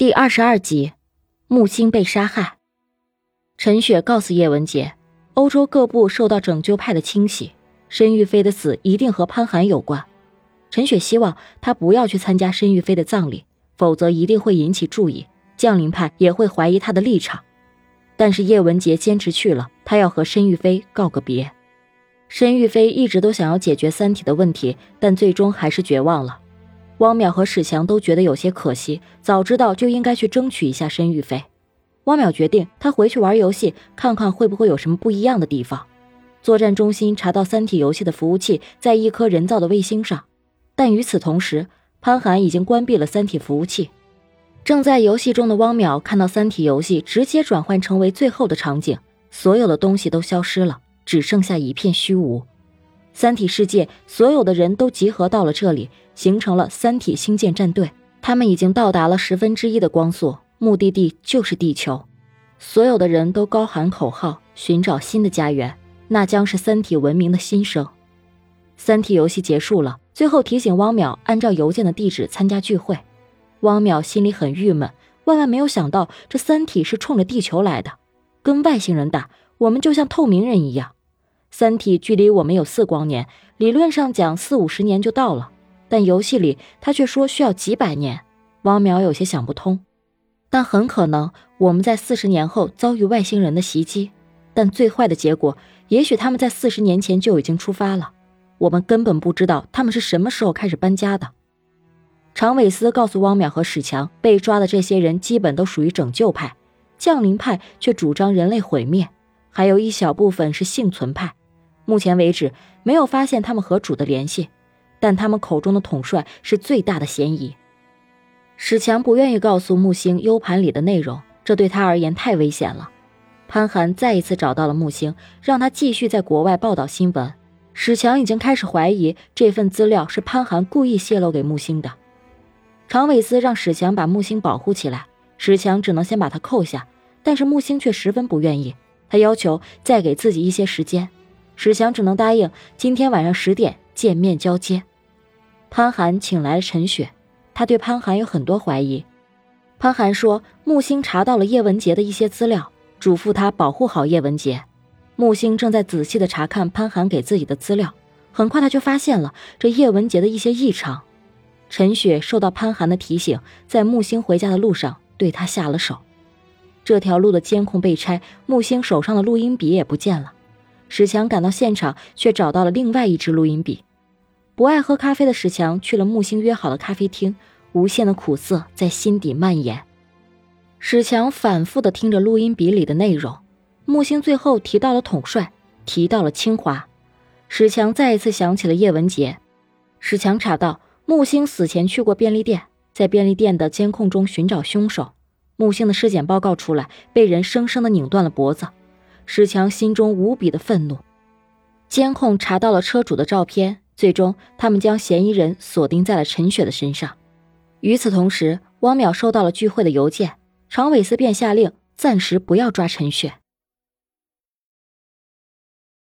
第二十二集，木星被杀害。陈雪告诉叶文洁，欧洲各部受到拯救派的清洗，申玉飞的死一定和潘寒有关。陈雪希望他不要去参加申玉飞的葬礼，否则一定会引起注意，降临派也会怀疑他的立场。但是叶文洁坚持去了，他要和申玉飞告个别。申玉飞一直都想要解决三体的问题，但最终还是绝望了。汪淼和史强都觉得有些可惜，早知道就应该去争取一下申玉飞。汪淼决定，他回去玩游戏，看看会不会有什么不一样的地方。作战中心查到三体游戏的服务器在一颗人造的卫星上，但与此同时，潘寒已经关闭了三体服务器。正在游戏中的汪淼看到三体游戏直接转换成为最后的场景，所有的东西都消失了，只剩下一片虚无。三体世界所有的人都集合到了这里。形成了三体星舰战队，他们已经到达了十分之一的光速，目的地就是地球。所有的人都高喊口号，寻找新的家园，那将是三体文明的新生。三体游戏结束了，最后提醒汪淼按照邮件的地址参加聚会。汪淼心里很郁闷，万万没有想到这三体是冲着地球来的，跟外星人打，我们就像透明人一样。三体距离我们有四光年，理论上讲四五十年就到了。但游戏里他却说需要几百年，汪淼有些想不通。但很可能我们在四十年后遭遇外星人的袭击，但最坏的结果，也许他们在四十年前就已经出发了，我们根本不知道他们是什么时候开始搬家的。常伟思告诉汪淼和史强，被抓的这些人基本都属于拯救派，降临派却主张人类毁灭，还有一小部分是幸存派。目前为止，没有发现他们和主的联系。但他们口中的统帅是最大的嫌疑。史强不愿意告诉木星 U 盘里的内容，这对他而言太危险了。潘寒再一次找到了木星，让他继续在国外报道新闻。史强已经开始怀疑这份资料是潘寒故意泄露给木星的。常伟思让史强把木星保护起来，史强只能先把他扣下，但是木星却十分不愿意，他要求再给自己一些时间。史强只能答应今天晚上十点见面交接。潘寒请来了陈雪，他对潘寒有很多怀疑。潘寒说，木星查到了叶文洁的一些资料，嘱咐他保护好叶文洁。木星正在仔细的查看潘寒给自己的资料，很快他就发现了这叶文洁的一些异常。陈雪受到潘寒的提醒，在木星回家的路上对他下了手。这条路的监控被拆，木星手上的录音笔也不见了。史强赶到现场，却找到了另外一支录音笔。不爱喝咖啡的史强去了木星约好的咖啡厅，无限的苦涩在心底蔓延。史强反复的听着录音笔里的内容，木星最后提到了统帅，提到了清华。史强再一次想起了叶文杰。史强查到木星死前去过便利店，在便利店的监控中寻找凶手。木星的尸检报告出来，被人生生的拧断了脖子。史强心中无比的愤怒。监控查到了车主的照片。最终，他们将嫌疑人锁定在了陈雪的身上。与此同时，汪淼收到了聚会的邮件，常伟思便下令暂时不要抓陈雪。